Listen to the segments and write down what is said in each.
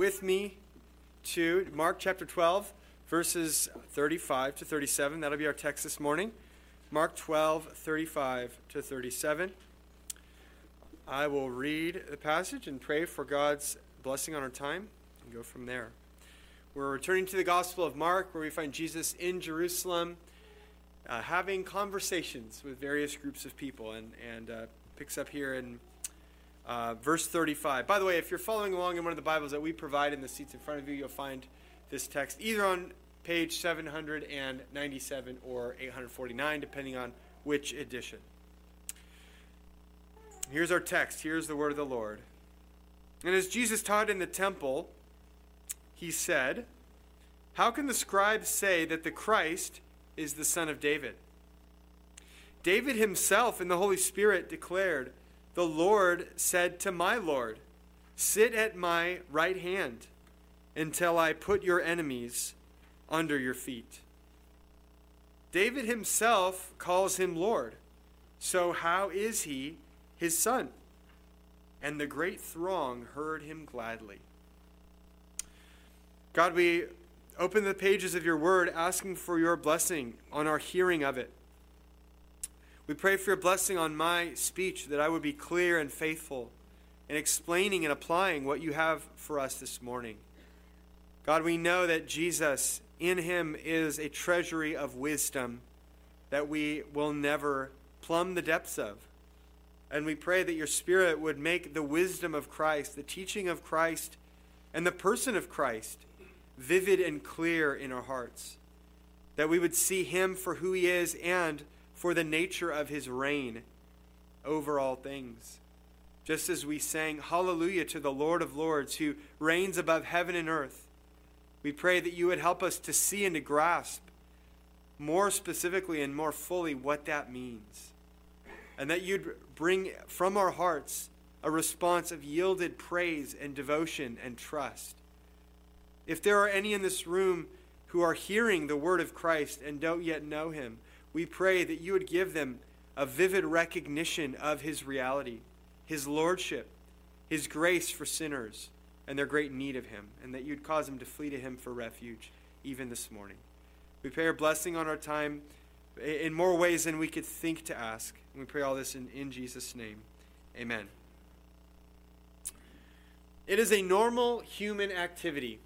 with me to Mark chapter 12, verses 35 to 37. That'll be our text this morning. Mark 12, 35 to 37. I will read the passage and pray for God's blessing on our time and go from there. We're returning to the Gospel of Mark, where we find Jesus in Jerusalem uh, having conversations with various groups of people, and, and uh, picks up here in uh, verse 35. By the way, if you're following along in one of the Bibles that we provide in the seats in front of you, you'll find this text either on page 797 or 849, depending on which edition. Here's our text. Here's the word of the Lord. And as Jesus taught in the temple, he said, How can the scribes say that the Christ is the son of David? David himself in the Holy Spirit declared, the Lord said to my Lord, Sit at my right hand until I put your enemies under your feet. David himself calls him Lord. So how is he his son? And the great throng heard him gladly. God, we open the pages of your word asking for your blessing on our hearing of it. We pray for your blessing on my speech that I would be clear and faithful in explaining and applying what you have for us this morning. God, we know that Jesus, in him, is a treasury of wisdom that we will never plumb the depths of. And we pray that your Spirit would make the wisdom of Christ, the teaching of Christ, and the person of Christ vivid and clear in our hearts. That we would see him for who he is and for the nature of his reign over all things. Just as we sang hallelujah to the Lord of Lords who reigns above heaven and earth, we pray that you would help us to see and to grasp more specifically and more fully what that means. And that you'd bring from our hearts a response of yielded praise and devotion and trust. If there are any in this room who are hearing the word of Christ and don't yet know him, we pray that you would give them a vivid recognition of his reality, his lordship, his grace for sinners, and their great need of him, and that you'd cause them to flee to him for refuge, even this morning. We pray a blessing on our time in more ways than we could think to ask. And we pray all this in, in Jesus' name. Amen. It is a normal human activity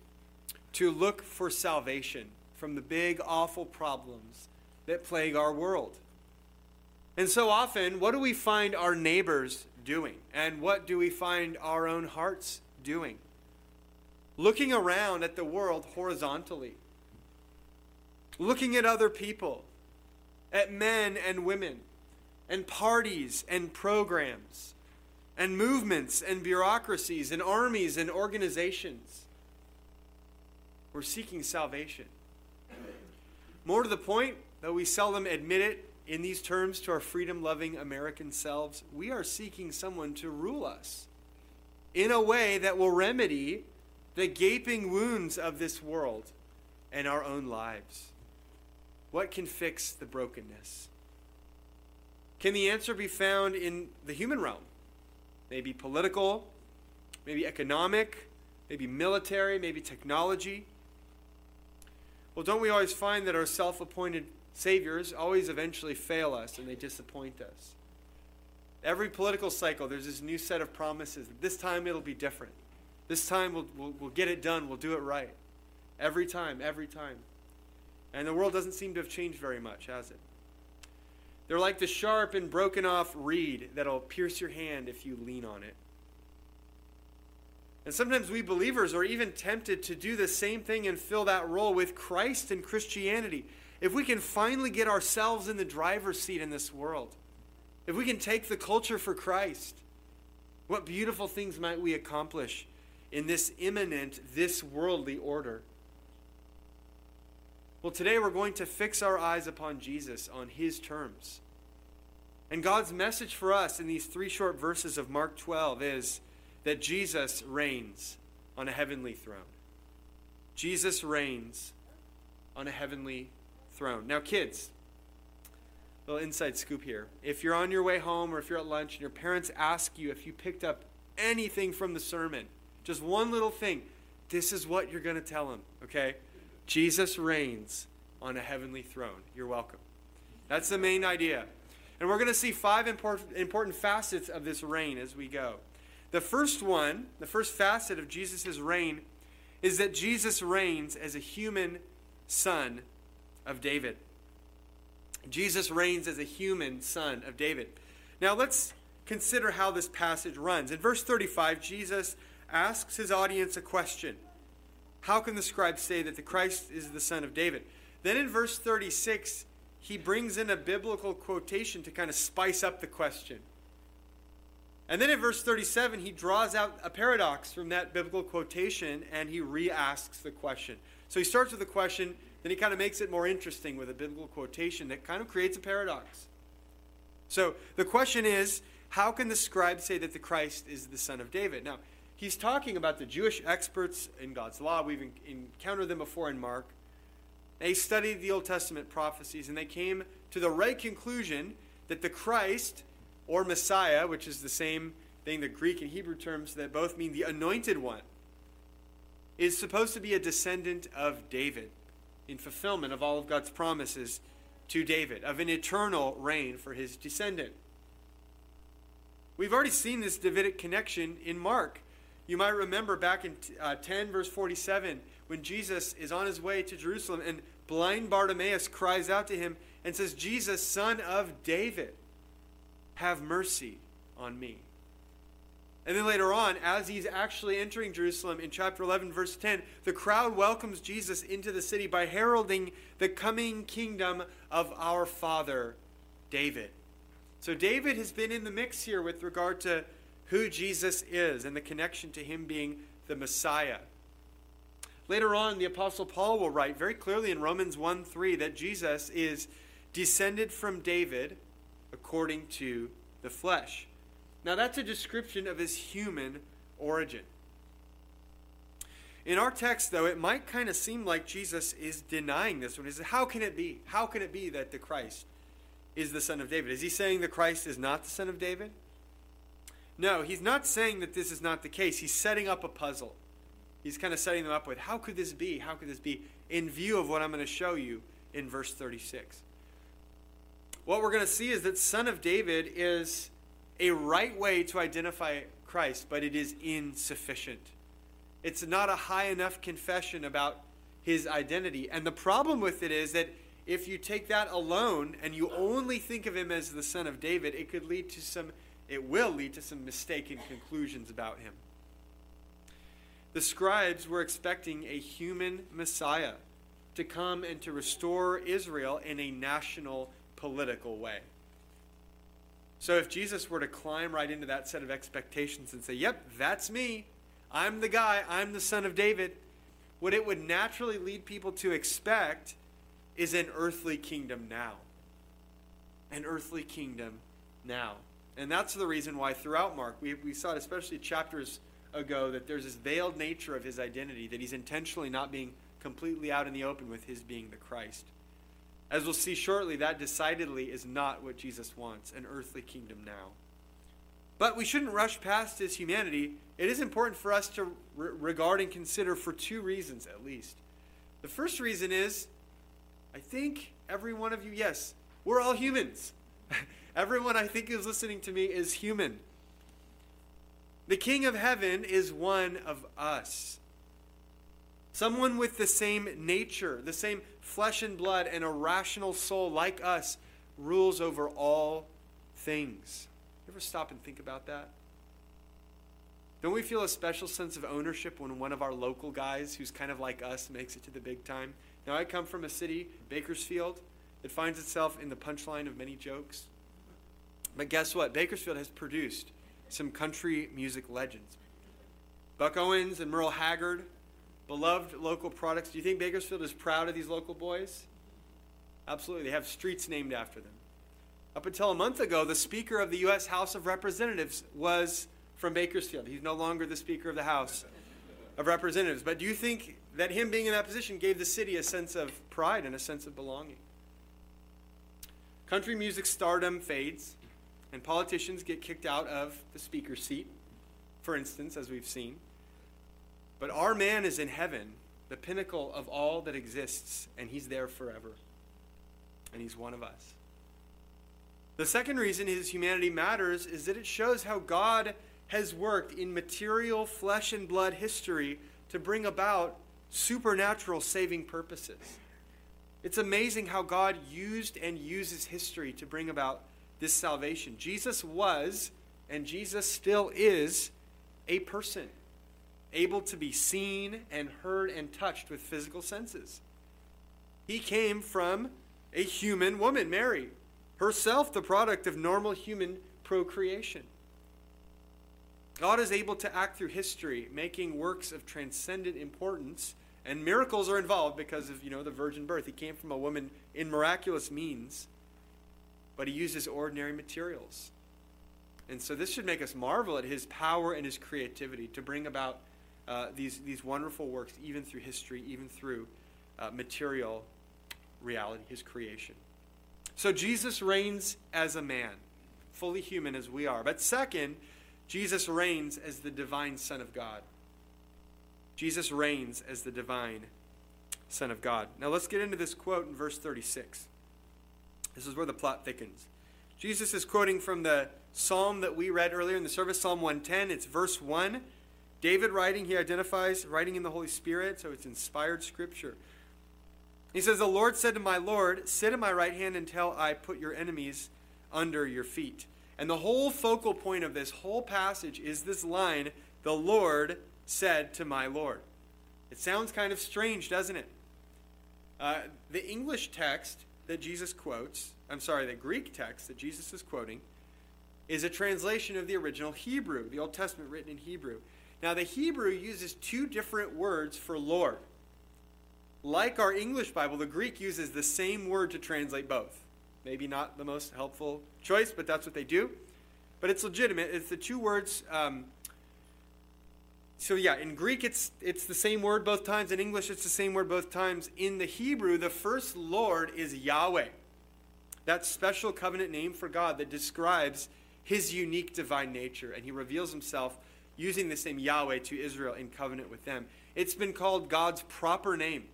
to look for salvation from the big, awful problems that plague our world. And so often, what do we find our neighbors doing? And what do we find our own hearts doing? Looking around at the world horizontally, looking at other people, at men and women, and parties and programs, and movements and bureaucracies, and armies and organizations. We're seeking salvation. More to the point, Though we seldom admit it in these terms to our freedom loving American selves, we are seeking someone to rule us in a way that will remedy the gaping wounds of this world and our own lives. What can fix the brokenness? Can the answer be found in the human realm? Maybe political, maybe economic, maybe military, maybe technology. Well, don't we always find that our self appointed saviors always eventually fail us and they disappoint us. Every political cycle, there's this new set of promises. This time it'll be different. This time we'll, we'll, we'll get it done. We'll do it right. Every time, every time. And the world doesn't seem to have changed very much, has it? They're like the sharp and broken off reed that'll pierce your hand if you lean on it. And sometimes we believers are even tempted to do the same thing and fill that role with Christ and Christianity if we can finally get ourselves in the driver's seat in this world, if we can take the culture for Christ, what beautiful things might we accomplish in this immanent, this worldly order? Well, today we're going to fix our eyes upon Jesus on his terms. And God's message for us in these three short verses of Mark 12 is that Jesus reigns on a heavenly throne. Jesus reigns on a heavenly throne. Now, kids, little inside scoop here. If you're on your way home or if you're at lunch and your parents ask you if you picked up anything from the sermon, just one little thing, this is what you're going to tell them, okay? Jesus reigns on a heavenly throne. You're welcome. That's the main idea. And we're going to see five important, important facets of this reign as we go. The first one, the first facet of Jesus' reign, is that Jesus reigns as a human son of David. Jesus reigns as a human son of David. Now let's consider how this passage runs. In verse 35, Jesus asks his audience a question How can the scribes say that the Christ is the son of David? Then in verse 36, he brings in a biblical quotation to kind of spice up the question. And then in verse 37, he draws out a paradox from that biblical quotation and he re asks the question. So he starts with the question, then he kind of makes it more interesting with a biblical quotation that kind of creates a paradox. So the question is how can the scribe say that the Christ is the son of David? Now, he's talking about the Jewish experts in God's law. We've encountered them before in Mark. They studied the Old Testament prophecies and they came to the right conclusion that the Christ or Messiah, which is the same thing, the Greek and Hebrew terms that both mean the anointed one, is supposed to be a descendant of David in fulfillment of all of God's promises to David, of an eternal reign for his descendant. We've already seen this Davidic connection in Mark. You might remember back in uh, 10, verse 47, when Jesus is on his way to Jerusalem and blind Bartimaeus cries out to him and says, Jesus, son of David, have mercy on me. And then later on, as he's actually entering Jerusalem in chapter 11, verse 10, the crowd welcomes Jesus into the city by heralding the coming kingdom of our father, David. So David has been in the mix here with regard to who Jesus is and the connection to him being the Messiah. Later on, the Apostle Paul will write very clearly in Romans 1 3 that Jesus is descended from David according to the flesh. Now, that's a description of his human origin. In our text, though, it might kind of seem like Jesus is denying this one. He says, How can it be? How can it be that the Christ is the son of David? Is he saying the Christ is not the son of David? No, he's not saying that this is not the case. He's setting up a puzzle. He's kind of setting them up with, How could this be? How could this be? In view of what I'm going to show you in verse 36. What we're going to see is that son of David is a right way to identify Christ, but it is insufficient. It's not a high enough confession about his identity. And the problem with it is that if you take that alone and you only think of him as the son of David, it could lead to some it will lead to some mistaken conclusions about him. The scribes were expecting a human Messiah to come and to restore Israel in a national political way. So if Jesus were to climb right into that set of expectations and say, Yep, that's me. I'm the guy. I'm the son of David. What it would naturally lead people to expect is an earthly kingdom now. An earthly kingdom now. And that's the reason why throughout Mark, we, we saw it especially chapters ago, that there's this veiled nature of his identity, that he's intentionally not being completely out in the open with his being the Christ. As we'll see shortly, that decidedly is not what Jesus wants an earthly kingdom now. But we shouldn't rush past his humanity. It is important for us to re- regard and consider for two reasons at least. The first reason is I think every one of you, yes, we're all humans. Everyone I think who's listening to me is human. The King of Heaven is one of us. Someone with the same nature, the same flesh and blood, and a rational soul like us rules over all things. You ever stop and think about that? Don't we feel a special sense of ownership when one of our local guys, who's kind of like us, makes it to the big time? Now, I come from a city, Bakersfield, that finds itself in the punchline of many jokes. But guess what? Bakersfield has produced some country music legends. Buck Owens and Merle Haggard beloved local products. Do you think Bakersfield is proud of these local boys? Absolutely. They have streets named after them. Up until a month ago, the Speaker of the U.S. House of Representatives was from Bakersfield. He's no longer the Speaker of the House of Representatives. But do you think that him being in that position gave the city a sense of pride and a sense of belonging? Country music stardom fades, and politicians get kicked out of the speaker's seat, for instance, as we've seen. But our man is in heaven, the pinnacle of all that exists, and he's there forever. And he's one of us. The second reason his humanity matters is that it shows how God has worked in material, flesh and blood history to bring about supernatural saving purposes. It's amazing how God used and uses history to bring about this salvation. Jesus was, and Jesus still is, a person, able to be seen and heard and touched with physical senses. He came from a human woman, Mary, herself the product of normal human procreation. God is able to act through history, making works of transcendent importance, and miracles are involved because of, you know, the virgin birth. He came from a woman in miraculous means, but he uses ordinary materials. And so this should make us marvel at his power and his creativity to bring about uh, these, these wonderful works, even through history, even through uh, material reality, his creation. So Jesus reigns as a man, fully human as we are. But second, Jesus reigns as the divine Son of God. Jesus reigns as the divine Son of God. Now let's get into this quote in verse 36. This is where the plot thickens. Jesus is quoting from the psalm that we read earlier in the service, Psalm 110. It's verse 1. David writing, he identifies writing in the Holy Spirit, so it's inspired scripture. He says, The Lord said to my Lord, Sit at my right hand until I put your enemies under your feet. And the whole focal point of this whole passage is this line, The Lord said to my Lord. It sounds kind of strange, doesn't it? Uh, the English text that Jesus quotes, I'm sorry, the Greek text that Jesus is quoting, is a translation of the original Hebrew, the Old Testament written in Hebrew. Now, the Hebrew uses two different words for Lord. Like our English Bible, the Greek uses the same word to translate both. Maybe not the most helpful choice, but that's what they do. But it's legitimate. It's the two words. Um, so yeah, in Greek it's it's the same word both times. In English it's the same word both times. In the Hebrew, the first Lord is Yahweh. That special covenant name for God that describes his unique divine nature, and he reveals himself using the same Yahweh to Israel in covenant with them. It's been called God's proper name.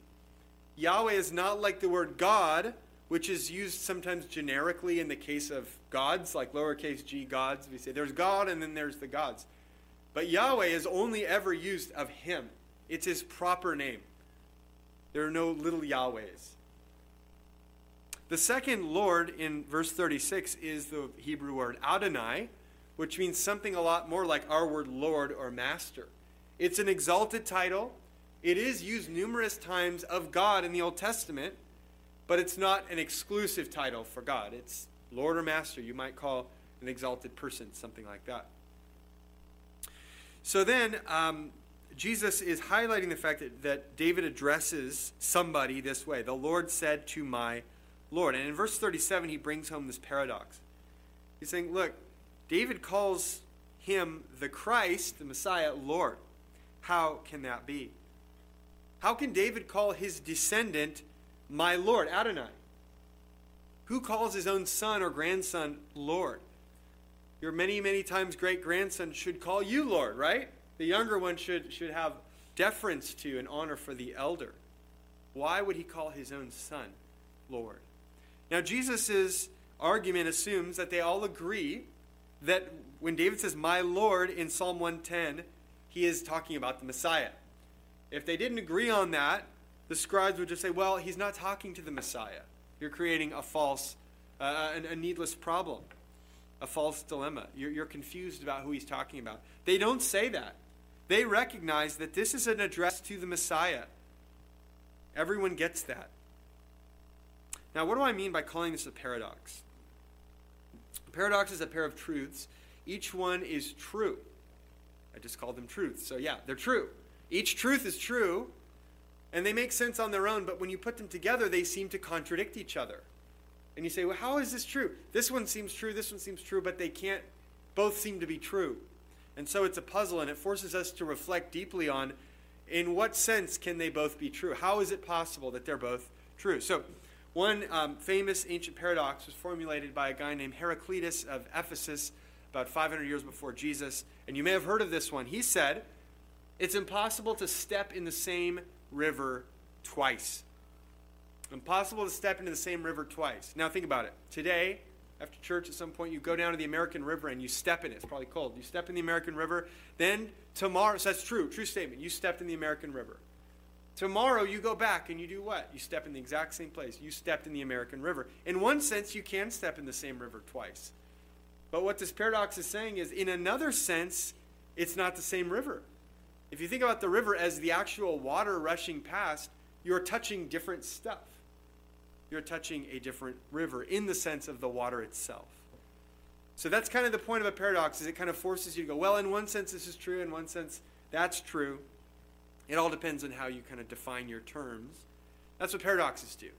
Yahweh is not like the word God, which is used sometimes generically in the case of gods, like lowercase g gods. We say there's God and then there's the gods. But Yahweh is only ever used of Him, it's His proper name. There are no little Yahwehs. The second Lord in verse 36 is the Hebrew word Adonai, which means something a lot more like our word Lord or Master. It's an exalted title it is used numerous times of God in the Old Testament, but it's not an exclusive title for God. It's Lord or Master. You might call an exalted person something like that. So then, um, Jesus is highlighting the fact that, that David addresses somebody this way The Lord said to my Lord. And in verse 37, he brings home this paradox. He's saying, Look, David calls him the Christ, the Messiah, Lord. How can that be? How can David call his descendant my Lord, Adonai? Who calls his own son or grandson Lord? Your many, many times great grandson should call you Lord, right? The younger one should, should have deference to and honor for the elder. Why would he call his own son Lord? Now, Jesus' argument assumes that they all agree that when David says, My Lord in Psalm 110, he is talking about the Messiah. If they didn't agree on that, the scribes would just say, well, he's not talking to the Messiah. You're creating a false, uh, a, a needless problem, a false dilemma. You're, you're confused about who he's talking about. They don't say that. They recognize that this is an address to the Messiah. Everyone gets that. Now, what do I mean by calling this a paradox? A paradox is a pair of truths. Each one is true. I just called them truths. So, yeah, they're true. Each truth is true, and they make sense on their own, but when you put them together, they seem to contradict each other. And you say, well, how is this true? This one seems true, this one seems true, but they can't both seem to be true. And so it's a puzzle, and it forces us to reflect deeply on in what sense can they both be true? How is it possible that they're both true? So, one um, famous ancient paradox was formulated by a guy named Heraclitus of Ephesus about 500 years before Jesus. And you may have heard of this one. He said, It's impossible to step in the same river twice. Impossible to step into the same river twice. Now think about it. Today, after church at some point, you go down to the American River and you step in it. It's probably cold. You step in the American River. Then tomorrow, so that's true, true statement. You stepped in the American River. Tomorrow, you go back and you do what? You step in the exact same place. You stepped in the American River. In one sense, you can step in the same river twice. But what this paradox is saying is, in another sense, it's not the same river. If you think about the river as the actual water rushing past, you're touching different stuff you're touching a different river in the sense of the water itself. So that's kind of the point of a paradox is it kind of forces you to go, well, in one sense this is true, in one sense that's true. It all depends on how you kind of define your terms. That's what paradoxes do.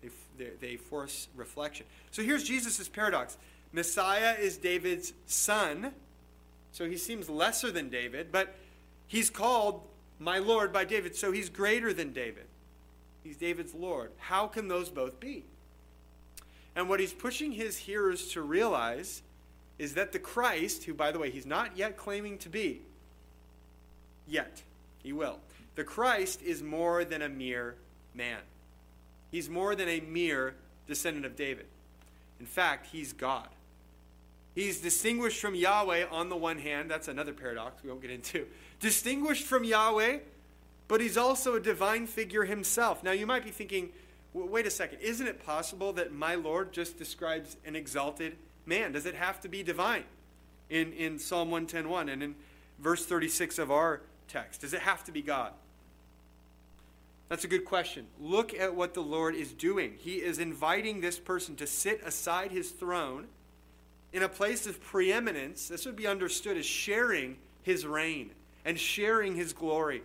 They, they, they force reflection. So here's Jesus' paradox. Messiah is David's son, so he seems lesser than David, but he's called my Lord by David, so he's greater than David. He's David's Lord. How can those both be? And what he's pushing his hearers to realize is that the Christ, who, by the way, he's not yet claiming to be, yet, he will. The Christ is more than a mere man. He's more than a mere descendant of David. In fact, he's God. He's distinguished from Yahweh on the one hand. That's another paradox we won't get into. Distinguished from Yahweh but he's also a divine figure himself. Now, you might be thinking, wait a second, isn't it possible that my Lord just describes an exalted man? Does it have to be divine in, in Psalm 110.1 and in verse 36 of our text? Does it have to be God? That's a good question. Look at what the Lord is doing. He is inviting this person to sit aside his throne in a place of preeminence. This would be understood as sharing his reign and sharing his glory.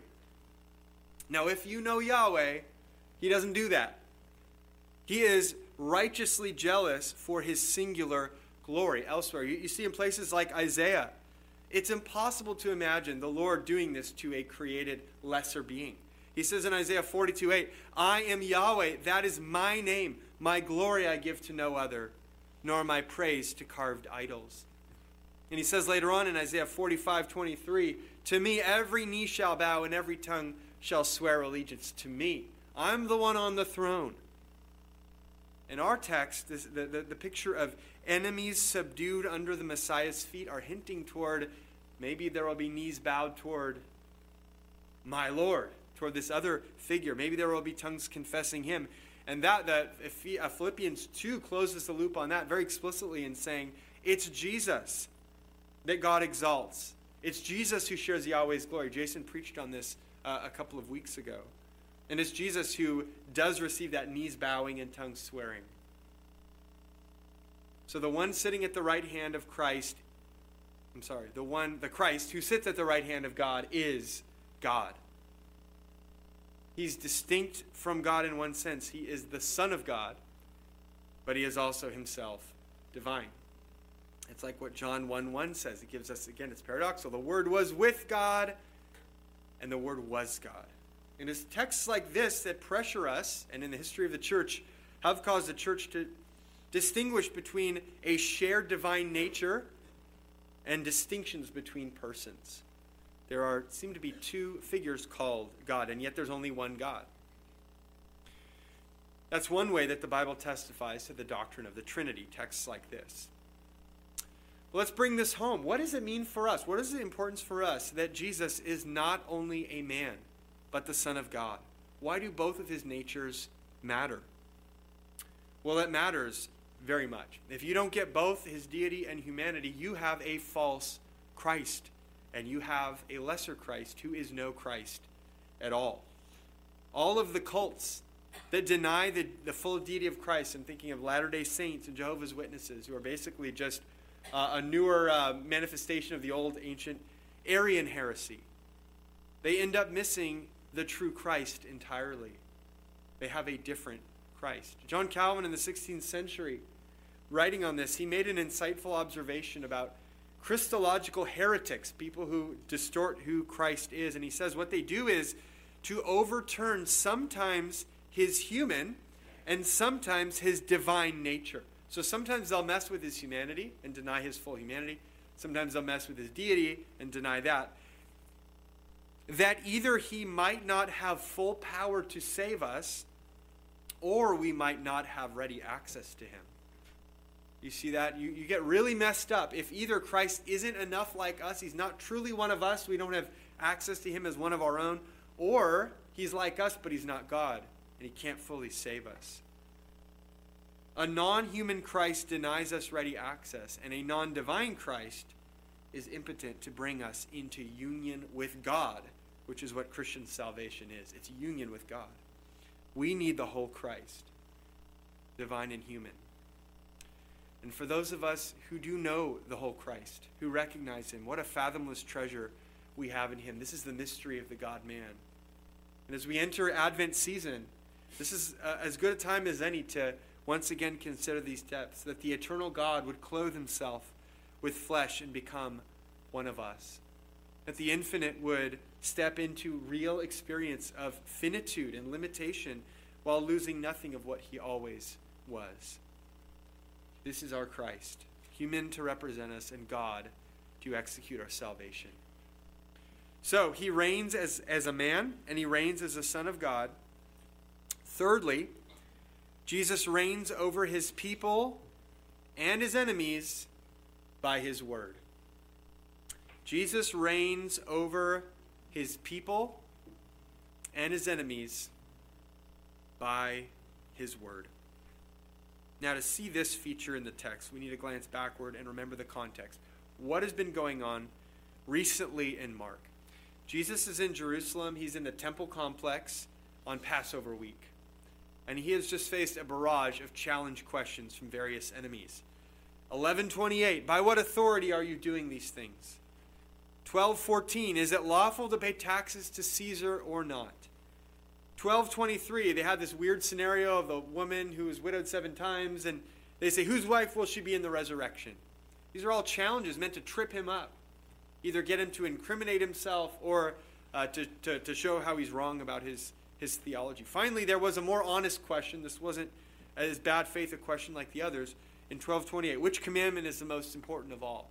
Now, if you know Yahweh, he doesn't do that. He is righteously jealous for his singular glory elsewhere. You, you, see in places like Isaiah, it's impossible to imagine the Lord doing this to a created lesser being. He says in Isaiah 42 8, I am Yahweh, that is my name. My glory I give to no other, nor my praise to carved idols. And he says later on in Isaiah 45 23, To me every knee shall bow and every tongue shall swear allegiance to me. I'm the one on the throne. In our text, this, the, the, the picture of enemies subdued under the Messiah's feet are hinting toward maybe there will be knees bowed toward my Lord, toward this other figure. Maybe there will be tongues confessing him. And that, that uh, Philippians 2 closes the loop on that very explicitly in saying it's Jesus that God exalts. It's Jesus who shares Yahweh's glory. Jason preached on this uh, a couple of weeks ago. And it's Jesus who does receive that knees bowing and tongues swearing. So the one sitting at the right hand of Christ, I'm sorry, the one, the Christ who sits at the right hand of God is God. He's distinct from God in one sense. He is the Son of God, but he is also himself divine. It's like what John 1 1 says. It gives us, again, it's paradoxical. The Word was with God and the Word was God. And it's texts like this that pressure us, and in the history of the church, have caused the church to distinguish between a shared divine nature and distinctions between persons. There are seem to be two figures called God, and yet there's only one God. That's one way that the Bible testifies to the doctrine of the Trinity, texts like this. Let's bring this home. What does it mean for us? What is the importance for us that Jesus is not only a man, but the Son of God? Why do both of his natures matter? Well, it matters very much. If you don't get both his deity and humanity, you have a false Christ, and you have a lesser Christ who is no Christ at all. All of the cults that deny the, the full deity of Christ, I'm thinking of Latter day Saints and Jehovah's Witnesses, who are basically just uh, a newer uh, manifestation of the old ancient Arian heresy. They end up missing the true Christ entirely. They have a different Christ. John Calvin in the 16th century, writing on this, he made an insightful observation about Christological heretics, people who distort who Christ is. And he says what they do is to overturn sometimes his human and sometimes his divine nature. So sometimes they'll mess with his humanity and deny his full humanity. Sometimes they'll mess with his deity and deny that. that either he might not have full power to save us, or we might not have ready access to him. You see that? You, you get really messed up if either Christ isn't enough like us, he's not truly one of us, we don't have access to him as one of our own, or he's like us, but he's not God, and he can't fully save us. A non human Christ denies us ready access, and a non divine Christ is impotent to bring us into union with God, which is what Christian salvation is it's union with God. We need the whole Christ, divine and human. And for those of us who do know the whole Christ, who recognize him, what a fathomless treasure we have in him. This is the mystery of the God man. And as we enter Advent season, this is uh, as good a time as any to once again consider these depths that the eternal God would clothe himself with flesh and become one of us. That the infinite would step into real experience of finitude and limitation while losing nothing of what he always was. This is our Christ, human to represent us and God to execute our salvation. So he reigns as, as a man and he reigns as a son of God. Thirdly, Jesus reigns over his people and his enemies by his word. Jesus reigns over his people and his enemies by his word. Now, to see this feature in the text, we need to glance backward and remember the context. What has been going on recently in Mark? Jesus is in Jerusalem, he's in the temple complex on Passover week. And he has just faced a barrage of challenge questions from various enemies. 1128 By what authority are you doing these things? 1214 Is it lawful to pay taxes to Caesar or not? 1223 They have this weird scenario of the woman who was widowed seven times, and they say, Whose wife will she be in the resurrection? These are all challenges meant to trip him up, either get him to incriminate himself or uh, to, to, to show how he's wrong about his, his theology. Finally, there was a more honest question. This wasn't as bad faith a question like the others in 1228. Which commandment is the most important of all?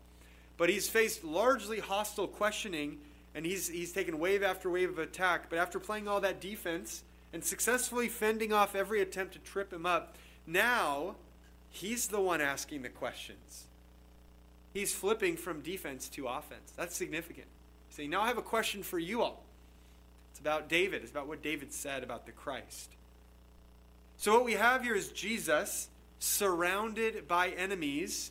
But he's faced largely hostile questioning, and he's, he's taken wave after wave of attack. But after playing all that defense and successfully fending off every attempt to trip him up, now he's the one asking the questions. He's flipping from defense to offense. That's significant. He's saying, Now I have a question for you all. It's about David, it's about what David said about the Christ. So, what we have here is Jesus surrounded by enemies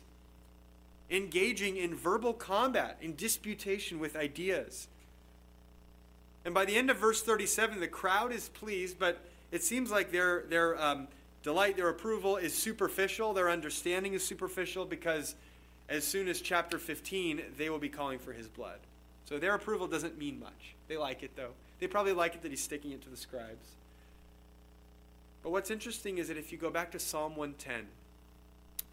engaging in verbal combat, in disputation with ideas. And by the end of verse 37, the crowd is pleased, but it seems like their, their um, delight, their approval is superficial, their understanding is superficial, because as soon as chapter 15, they will be calling for his blood. So their approval doesn't mean much. They like it, though. They probably like it that he's sticking it to the scribes. But what's interesting is that if you go back to Psalm 110,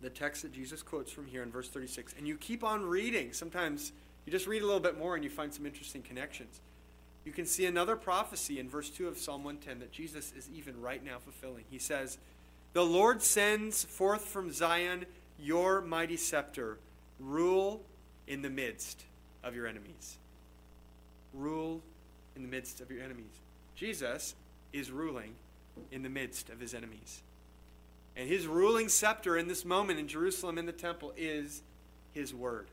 the text that Jesus quotes from here in verse 36. And you keep on reading. Sometimes you just read a little bit more and you find some interesting connections. You can see another prophecy in verse 2 of Psalm 110 that Jesus is even right now fulfilling. He says, The Lord sends forth from Zion your mighty scepter, rule in the midst of your enemies. Rule in the midst of your enemies. Jesus is ruling in the midst of his enemies. And his ruling scepter in this moment in Jerusalem in the temple is his word.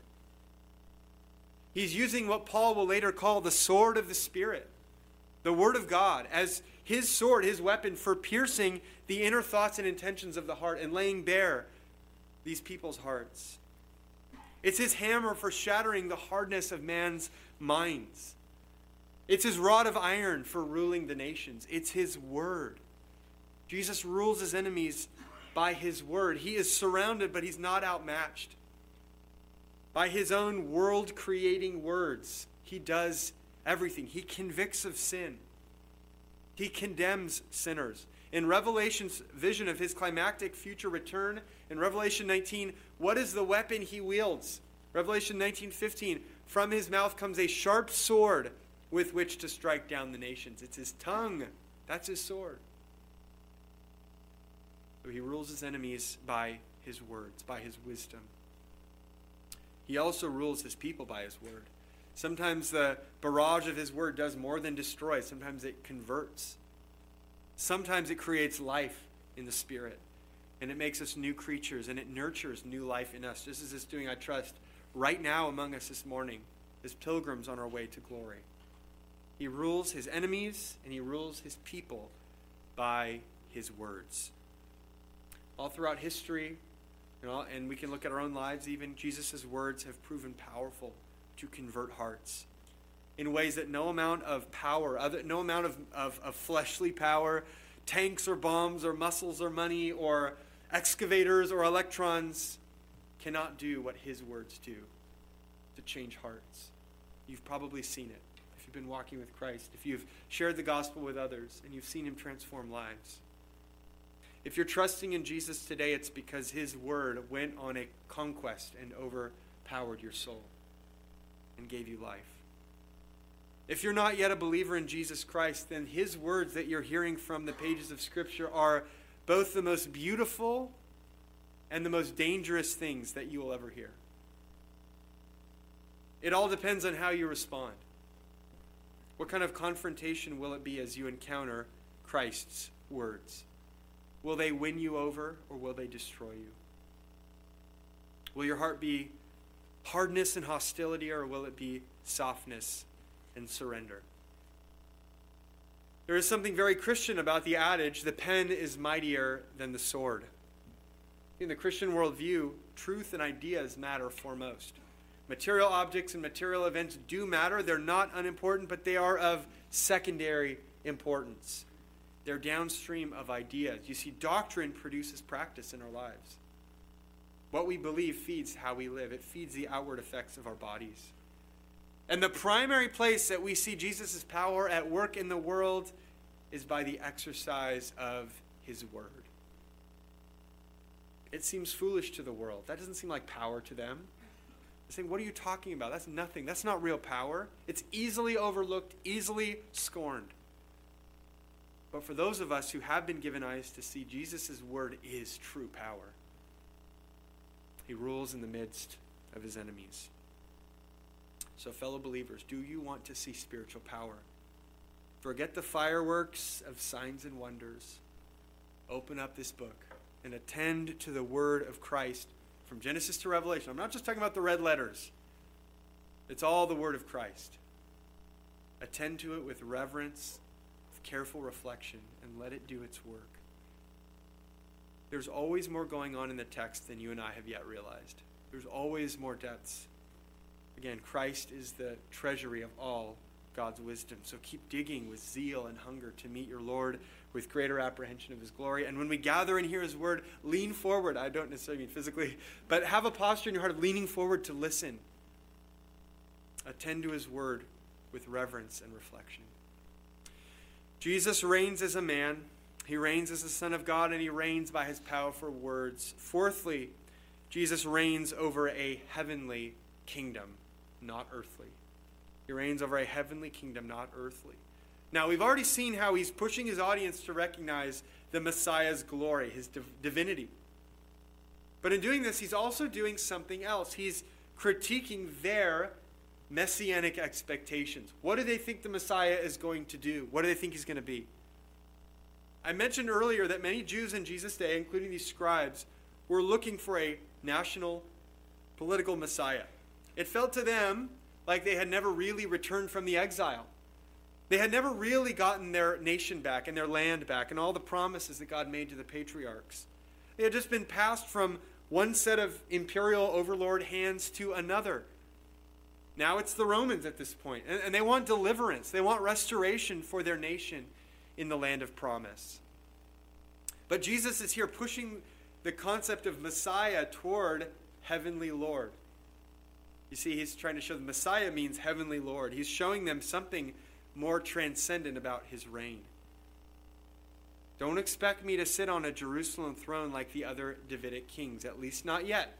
He's using what Paul will later call the sword of the Spirit, the word of God, as his sword, his weapon for piercing the inner thoughts and intentions of the heart and laying bare these people's hearts. It's his hammer for shattering the hardness of man's minds. It's his rod of iron for ruling the nations. It's his word. Jesus rules his enemies by his word. He is surrounded, but he's not outmatched. By his own world creating words, he does everything. He convicts of sin, he condemns sinners. In Revelation's vision of his climactic future return, in Revelation 19, what is the weapon he wields? Revelation 19:15, from his mouth comes a sharp sword with which to strike down the nations. It's his tongue. That's his sword. He rules his enemies by his words, by his wisdom. He also rules his people by his word. Sometimes the barrage of his word does more than destroy, sometimes it converts. Sometimes it creates life in the spirit, and it makes us new creatures, and it nurtures new life in us, just as it's doing, I trust, right now among us this morning as pilgrims on our way to glory. He rules his enemies, and he rules his people by his words. All throughout history, you know, and we can look at our own lives, even Jesus' words have proven powerful to convert hearts in ways that no amount of power, other, no amount of, of, of fleshly power, tanks or bombs or muscles or money or excavators or electrons cannot do what his words do to change hearts. You've probably seen it if you've been walking with Christ, if you've shared the gospel with others and you've seen him transform lives. If you're trusting in Jesus today, it's because his word went on a conquest and overpowered your soul and gave you life. If you're not yet a believer in Jesus Christ, then his words that you're hearing from the pages of Scripture are both the most beautiful and the most dangerous things that you will ever hear. It all depends on how you respond. What kind of confrontation will it be as you encounter Christ's words? Will they win you over or will they destroy you? Will your heart be hardness and hostility or will it be softness and surrender. There is something very Christian about the adage the pen is mightier than the sword. In the Christian worldview, truth and ideas matter foremost. Material objects and material events do matter. They're not unimportant, but they are of secondary importance. They're downstream of ideas. You see, doctrine produces practice in our lives. What we believe feeds how we live, it feeds the outward effects of our bodies. And the primary place that we see Jesus' power at work in the world is by the exercise of his word. It seems foolish to the world. That doesn't seem like power to them. They're saying, What are you talking about? That's nothing. That's not real power. It's easily overlooked, easily scorned. But for those of us who have been given eyes to see, Jesus' word is true power. He rules in the midst of his enemies. So, fellow believers, do you want to see spiritual power? Forget the fireworks of signs and wonders. Open up this book and attend to the word of Christ from Genesis to Revelation. I'm not just talking about the red letters, it's all the word of Christ. Attend to it with reverence, careful reflection, and let it do its work. There's always more going on in the text than you and I have yet realized. There's always more depths Again, Christ is the treasury of all God's wisdom. So keep digging with zeal and hunger to meet your Lord with greater apprehension of his glory. And when we gather and hear his word, lean forward. I don't necessarily mean physically, but have a posture in your heart of leaning forward to listen. Attend to his word with reverence and reflection. Jesus reigns as a man, he reigns as the Son of God, and he reigns by his powerful words. Fourthly, Jesus reigns over a heavenly kingdom not earthly. He reigns over a heavenly kingdom, not earthly. Now, we've already seen how he's pushing his audience to recognize the Messiah's glory, his div- divinity. But in doing this, he's also doing something else. He's critiquing their messianic expectations. What do they think the Messiah is going to do? What do they think he's going to be? I mentioned earlier that many Jews in Jesus' day, including these scribes, were looking for a national political Messiah. It felt to them like they had never really returned from the exile. They had never really gotten their nation back and their land back and all the promises that God made to the patriarchs. They had just been passed from one set of imperial overlord hands to another. Now it's the Romans at this point, and, and they want deliverance. They want restoration for their nation in the land of promise. But Jesus is here pushing the concept of Messiah toward heavenly Lord. You see, he's trying to show the Messiah means heavenly Lord. He's showing them something more transcendent about his reign. Don't expect me to sit on a Jerusalem throne like the other Davidic kings, at least not yet.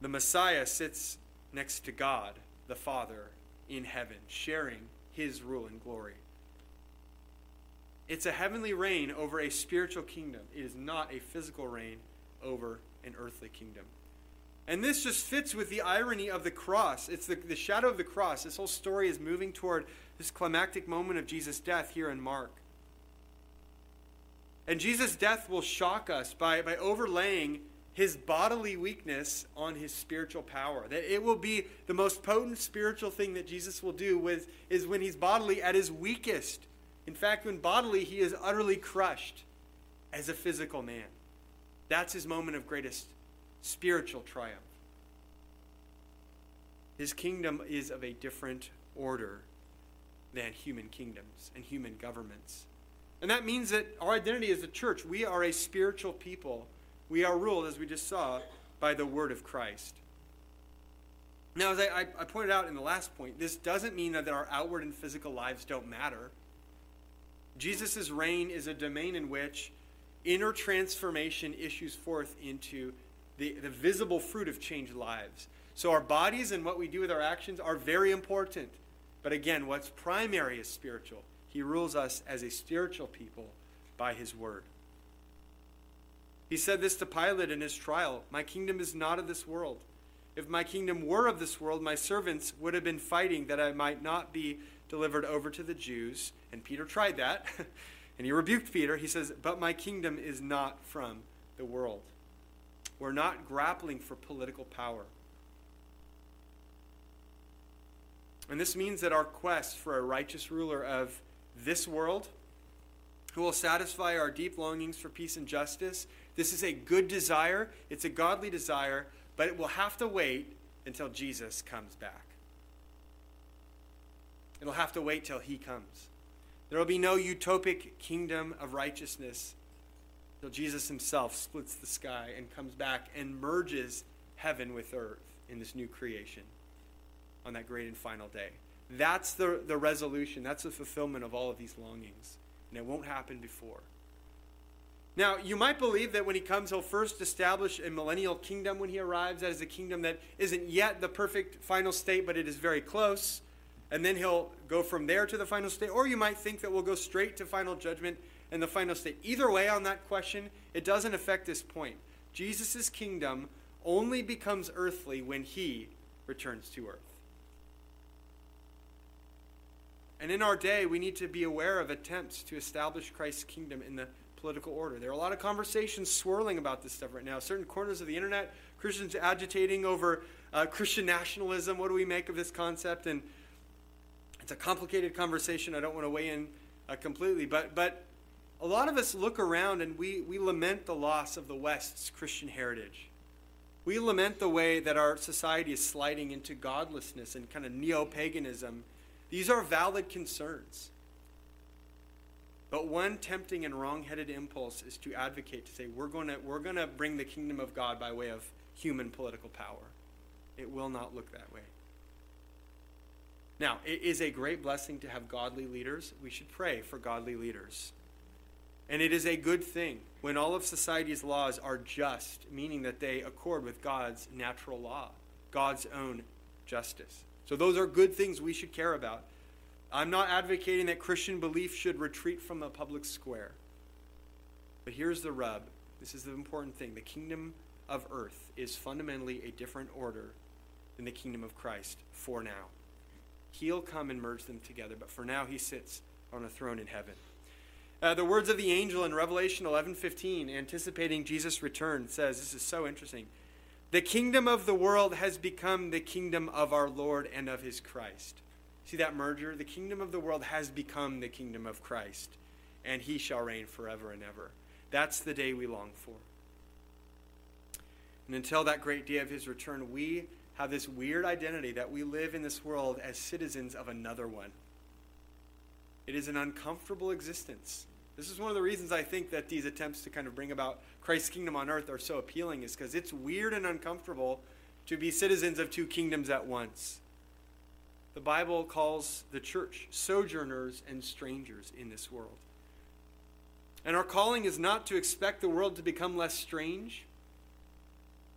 The Messiah sits next to God, the Father, in heaven, sharing his rule and glory. It's a heavenly reign over a spiritual kingdom. It is not a physical reign over an earthly kingdom. And this just fits with the irony of the cross. It's the, the shadow of the cross. This whole story is moving toward this climactic moment of Jesus' death here in Mark. And Jesus' death will shock us by, by overlaying his bodily weakness on his spiritual power. That it will be the most potent spiritual thing that Jesus will do with, is when he's bodily at his weakest. In fact, when bodily he is utterly crushed as a physical man. That's his moment of greatest spiritual triumph. His kingdom is of a different order than human kingdoms and human governments. And that means that our identity as a church, we are a spiritual people. We are ruled, as we just saw, by the word of Christ. Now, as I, I pointed out in the last point, this doesn't mean that our outward and physical lives don't matter. Jesus' reign is a domain in which inner transformation issues forth into the, the visible fruit of changed lives. So our bodies and what we do with our actions are very important. But again, what's primary is spiritual. He rules us as a spiritual people by his word. He said this to Pilate in his trial My kingdom is not of this world. If my kingdom were of this world, my servants would have been fighting that I might not be delivered over to the Jews. And Peter tried that. and he rebuked Peter. He says, But my kingdom is not from the world. We're not grappling for political power. And this means that our quest for a righteous ruler of this world who will satisfy our deep longings for peace and justice, this is a good desire. It's a godly desire, but it will have to wait until Jesus comes back. It'll have to wait till he comes. There will be no utopic kingdom of righteousness till Jesus himself splits the sky and comes back and merges heaven with earth in this new creation on that great and final day. That's the, the resolution. That's the fulfillment of all of these longings. And it won't happen before. Now, you might believe that when he comes, he'll first establish a millennial kingdom when he arrives. That is a kingdom that isn't yet the perfect final state, but it is very close. And then he'll go from there to the final state. Or you might think that we'll go straight to final judgment and the final state. Either way, on that question, it doesn't affect this point. Jesus' kingdom only becomes earthly when he returns to earth. And in our day, we need to be aware of attempts to establish Christ's kingdom in the political order. There are a lot of conversations swirling about this stuff right now. Certain corners of the internet, Christians agitating over uh, Christian nationalism. What do we make of this concept? And it's a complicated conversation. I don't want to weigh in uh, completely, but but a lot of us look around and we, we lament the loss of the West's Christian heritage. We lament the way that our society is sliding into godlessness and kind of neo paganism these are valid concerns. But one tempting and wrong-headed impulse is to advocate to say we're going to we're going to bring the kingdom of God by way of human political power. It will not look that way. Now, it is a great blessing to have godly leaders. We should pray for godly leaders. And it is a good thing when all of society's laws are just, meaning that they accord with God's natural law, God's own justice. So those are good things we should care about. I'm not advocating that Christian belief should retreat from the public square. But here's the rub this is the important thing. The kingdom of earth is fundamentally a different order than the kingdom of Christ for now. He'll come and merge them together, but for now he sits on a throne in heaven. Uh, the words of the angel in Revelation 11:15, anticipating Jesus' return, says this is so interesting. The kingdom of the world has become the kingdom of our Lord and of his Christ. See that merger? The kingdom of the world has become the kingdom of Christ, and he shall reign forever and ever. That's the day we long for. And until that great day of his return, we have this weird identity that we live in this world as citizens of another one. It is an uncomfortable existence. This is one of the reasons I think that these attempts to kind of bring about Christ's kingdom on earth are so appealing, is because it's weird and uncomfortable to be citizens of two kingdoms at once. The Bible calls the church sojourners and strangers in this world. And our calling is not to expect the world to become less strange.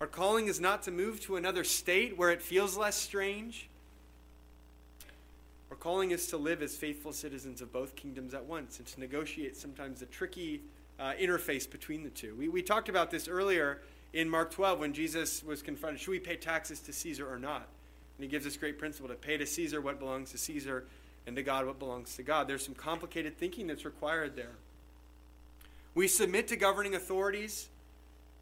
Our calling is not to move to another state where it feels less strange. Our calling is to live as faithful citizens of both kingdoms at once and to negotiate sometimes the tricky uh, interface between the two. We, we talked about this earlier in Mark 12 when Jesus was confronted should we pay taxes to Caesar or not? And he gives this great principle to pay to Caesar what belongs to Caesar and to God what belongs to God. There's some complicated thinking that's required there. We submit to governing authorities.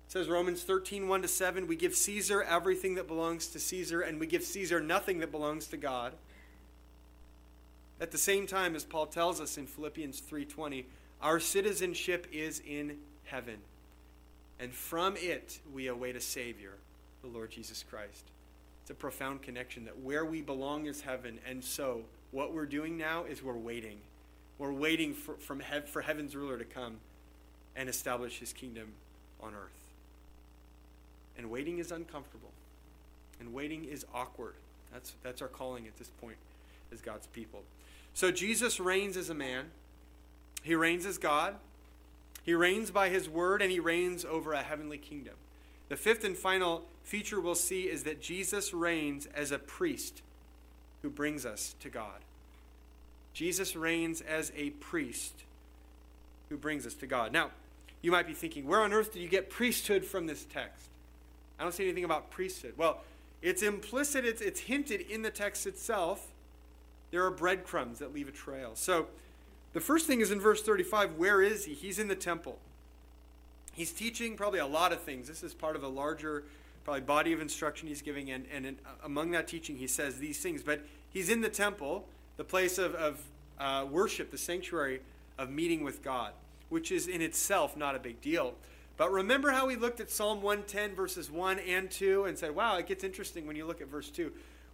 It says Romans 13, 1 to 7. We give Caesar everything that belongs to Caesar, and we give Caesar nothing that belongs to God. At the same time, as Paul tells us in Philippians 3:20, our citizenship is in heaven, and from it we await a Savior, the Lord Jesus Christ. It's a profound connection that where we belong is heaven, and so what we're doing now is we're waiting. We're waiting for, from for heaven's ruler to come and establish his kingdom on earth. And waiting is uncomfortable, and waiting is awkward. That's, that's our calling at this point as God's people. So Jesus reigns as a man, he reigns as God, he reigns by his word, and he reigns over a heavenly kingdom. The fifth and final feature we'll see is that Jesus reigns as a priest who brings us to God. Jesus reigns as a priest who brings us to God. Now, you might be thinking, where on earth did you get priesthood from this text? I don't see anything about priesthood. Well, it's implicit, it's, it's hinted in the text itself. There are breadcrumbs that leave a trail. So, the first thing is in verse 35 where is he? He's in the temple. He's teaching probably a lot of things. This is part of a larger, probably body of instruction he's giving, and, and in, among that teaching, he says these things. But he's in the temple, the place of, of uh, worship, the sanctuary of meeting with God, which is in itself not a big deal. But remember how we looked at Psalm 110, verses 1 and 2, and said, wow, it gets interesting when you look at verse 2.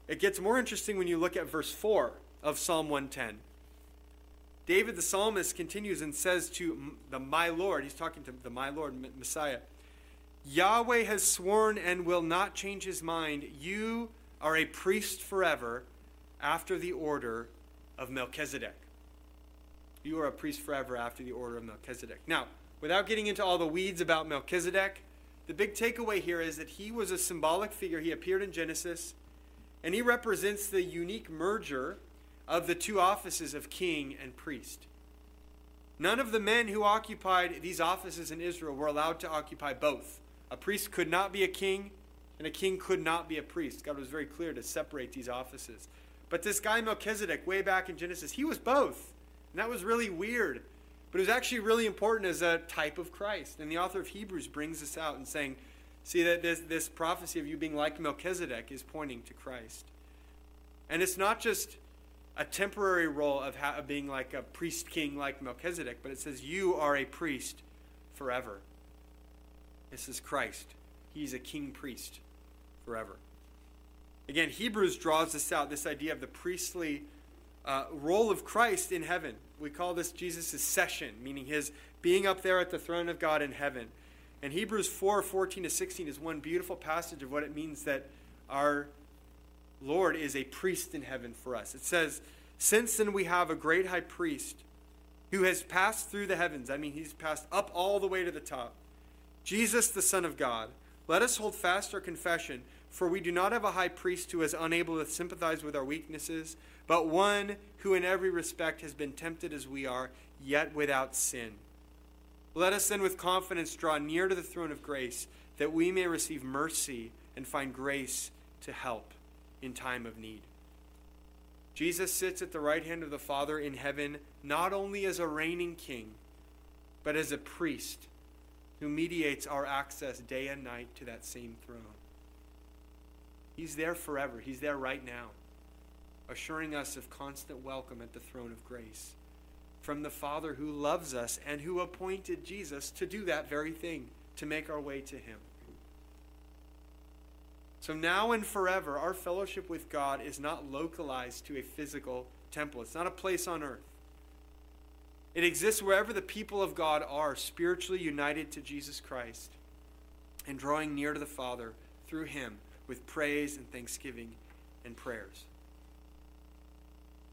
It gets more interesting when you look at verse 4 of Psalm 110. David the psalmist continues and says to the my Lord, he's talking to the my Lord Messiah, Yahweh has sworn and will not change his mind. You are a priest forever after the order of Melchizedek. You are a priest forever after the order of Melchizedek. Now, without getting into all the weeds about Melchizedek, the big takeaway here is that he was a symbolic figure. He appeared in Genesis, and he represents the unique merger of the two offices of king and priest. None of the men who occupied these offices in Israel were allowed to occupy both. A priest could not be a king, and a king could not be a priest. God was very clear to separate these offices. But this guy Melchizedek, way back in Genesis, he was both. And that was really weird. But it was actually really important as a type of Christ. And the author of Hebrews brings this out and saying, see that this, this prophecy of you being like Melchizedek is pointing to Christ. And it's not just a temporary role of, ha- of being like a priest king like Melchizedek, but it says, You are a priest forever. This is Christ. He's a king priest forever. Again, Hebrews draws this out this idea of the priestly uh, role of Christ in heaven. We call this Jesus' session, meaning his being up there at the throne of God in heaven. And Hebrews 4 14 to 16 is one beautiful passage of what it means that our Lord is a priest in heaven for us. It says, Since then we have a great high priest who has passed through the heavens. I mean, he's passed up all the way to the top. Jesus, the Son of God. Let us hold fast our confession, for we do not have a high priest who is unable to sympathize with our weaknesses, but one who in every respect has been tempted as we are, yet without sin. Let us then with confidence draw near to the throne of grace, that we may receive mercy and find grace to help in time of need. Jesus sits at the right hand of the Father in heaven, not only as a reigning king, but as a priest who mediates our access day and night to that same throne. He's there forever, He's there right now, assuring us of constant welcome at the throne of grace from the Father who loves us and who appointed Jesus to do that very thing, to make our way to Him. So now and forever, our fellowship with God is not localized to a physical temple, it's not a place on earth. It exists wherever the people of God are, spiritually united to Jesus Christ and drawing near to the Father through Him with praise and thanksgiving and prayers.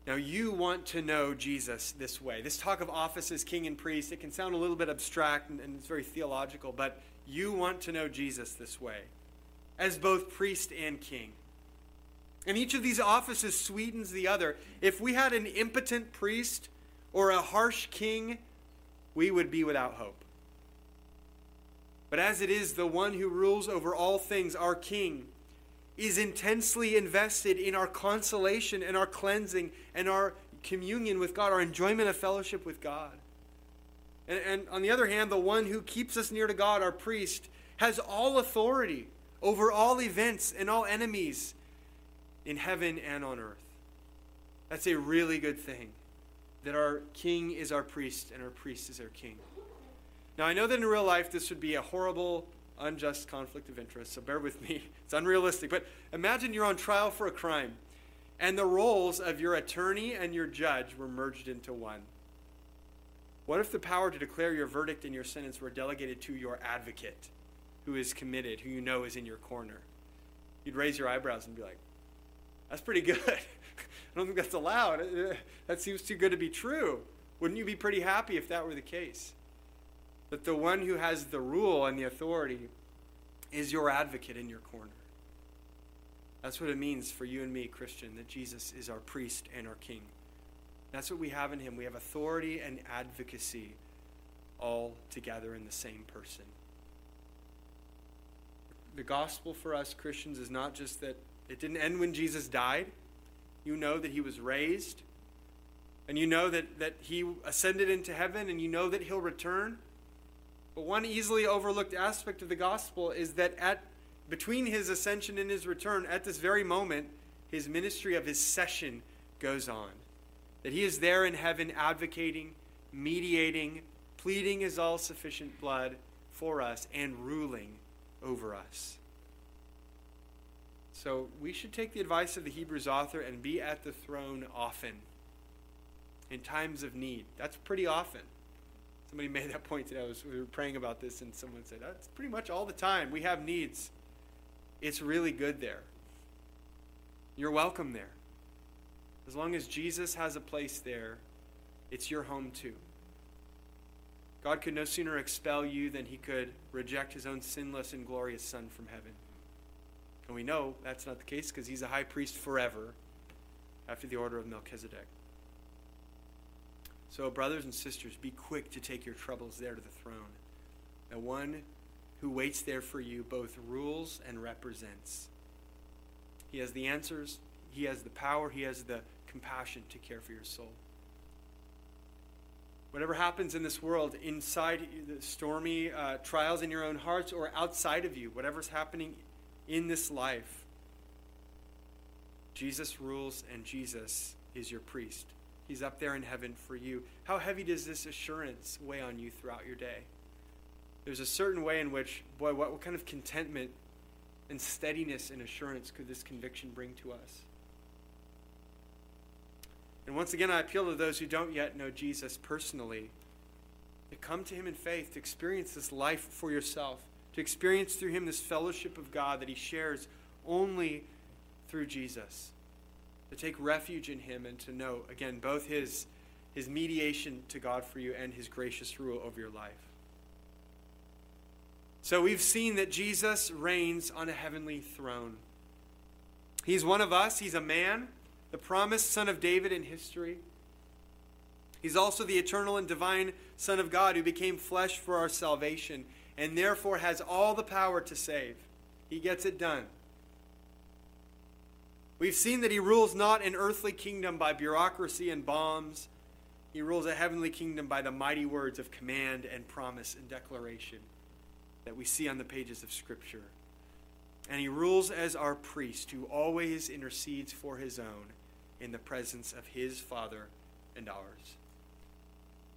Now, you want to know Jesus this way. This talk of office as king and priest, it can sound a little bit abstract and, and it's very theological, but you want to know Jesus this way as both priest and king. And each of these offices sweetens the other. If we had an impotent priest or a harsh king, we would be without hope. But as it is, the one who rules over all things, our King, is intensely invested in our consolation and our cleansing and our communion with God, our enjoyment of fellowship with God. And, and, on the other hand, the one who keeps us near to God, our priest, has all authority over all events and all enemies in heaven and on earth. That's a really good thing that our king is our priest and our priest is our king. Now, I know that in real life this would be a horrible, unjust conflict of interest, so bear with me. It's unrealistic. But imagine you're on trial for a crime, and the roles of your attorney and your judge were merged into one. What if the power to declare your verdict and your sentence were delegated to your advocate, who is committed, who you know is in your corner? You'd raise your eyebrows and be like, that's pretty good. I don't think that's allowed. Uh, uh, that seems too good to be true. Wouldn't you be pretty happy if that were the case? That the one who has the rule and the authority is your advocate in your corner. That's what it means for you and me, Christian, that Jesus is our priest and our king. That's what we have in him. We have authority and advocacy all together in the same person. The gospel for us Christians is not just that it didn't end when Jesus died. You know that he was raised. And you know that, that he ascended into heaven, and you know that he'll return. But one easily overlooked aspect of the gospel is that at between his ascension and his return, at this very moment, his ministry of his session goes on. That he is there in heaven advocating, mediating, pleading his all sufficient blood for us, and ruling over us. So we should take the advice of the Hebrews author and be at the throne often in times of need. That's pretty often. Somebody made that point today. I was, we were praying about this, and someone said, That's pretty much all the time. We have needs. It's really good there. You're welcome there. As long as Jesus has a place there, it's your home too. God could no sooner expel you than he could reject his own sinless and glorious Son from heaven. And we know that's not the case because he's a high priest forever after the order of Melchizedek. So, brothers and sisters, be quick to take your troubles there to the throne. The one who waits there for you both rules and represents. He has the answers, he has the power, he has the compassion to care for your soul. Whatever happens in this world, inside the stormy uh, trials in your own hearts or outside of you, whatever's happening in this life, Jesus rules and Jesus is your priest. He's up there in heaven for you. How heavy does this assurance weigh on you throughout your day? There's a certain way in which, boy, what, what kind of contentment and steadiness and assurance could this conviction bring to us? And once again, I appeal to those who don't yet know Jesus personally to come to him in faith, to experience this life for yourself to experience through him this fellowship of God that he shares only through Jesus. To take refuge in him and to know, again, both his, his mediation to God for you and his gracious rule over your life. So we've seen that Jesus reigns on a heavenly throne. He's one of us, he's a man, the promised son of David in history. He's also the eternal and divine Son of God who became flesh for our salvation and therefore has all the power to save. He gets it done. We've seen that he rules not an earthly kingdom by bureaucracy and bombs. He rules a heavenly kingdom by the mighty words of command and promise and declaration that we see on the pages of Scripture. And he rules as our priest who always intercedes for his own in the presence of his Father and ours.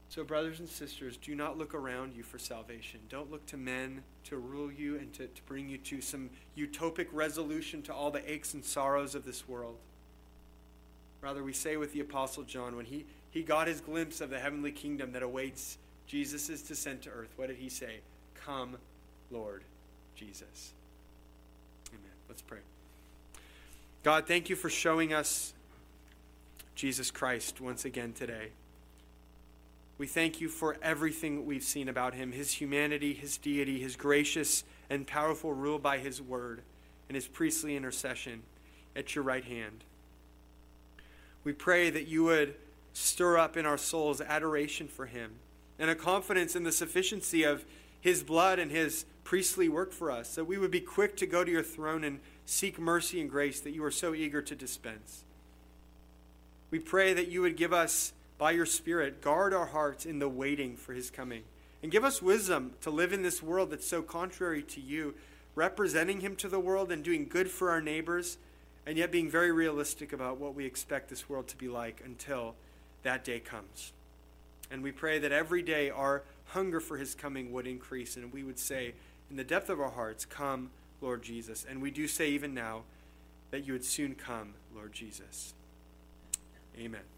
So, brothers and sisters, do not look around you for salvation. Don't look to men to rule you and to, to bring you to some utopic resolution to all the aches and sorrows of this world. Rather, we say with the Apostle John, when he, he got his glimpse of the heavenly kingdom that awaits Jesus' descent to earth, what did he say? Come, Lord Jesus. Amen. Let's pray. God, thank you for showing us Jesus Christ once again today. We thank you for everything we've seen about him his humanity, his deity, his gracious and powerful rule by his word, and his priestly intercession at your right hand. We pray that you would stir up in our souls adoration for him and a confidence in the sufficiency of his blood and his priestly work for us, that we would be quick to go to your throne and seek mercy and grace that you are so eager to dispense. We pray that you would give us, by your Spirit, guard our hearts in the waiting for his coming. And give us wisdom to live in this world that's so contrary to you, representing him to the world and doing good for our neighbors, and yet being very realistic about what we expect this world to be like until that day comes. And we pray that every day our hunger for his coming would increase, and we would say, in the depth of our hearts, Come, Lord Jesus. And we do say even now that you would soon come, Lord Jesus. Amen.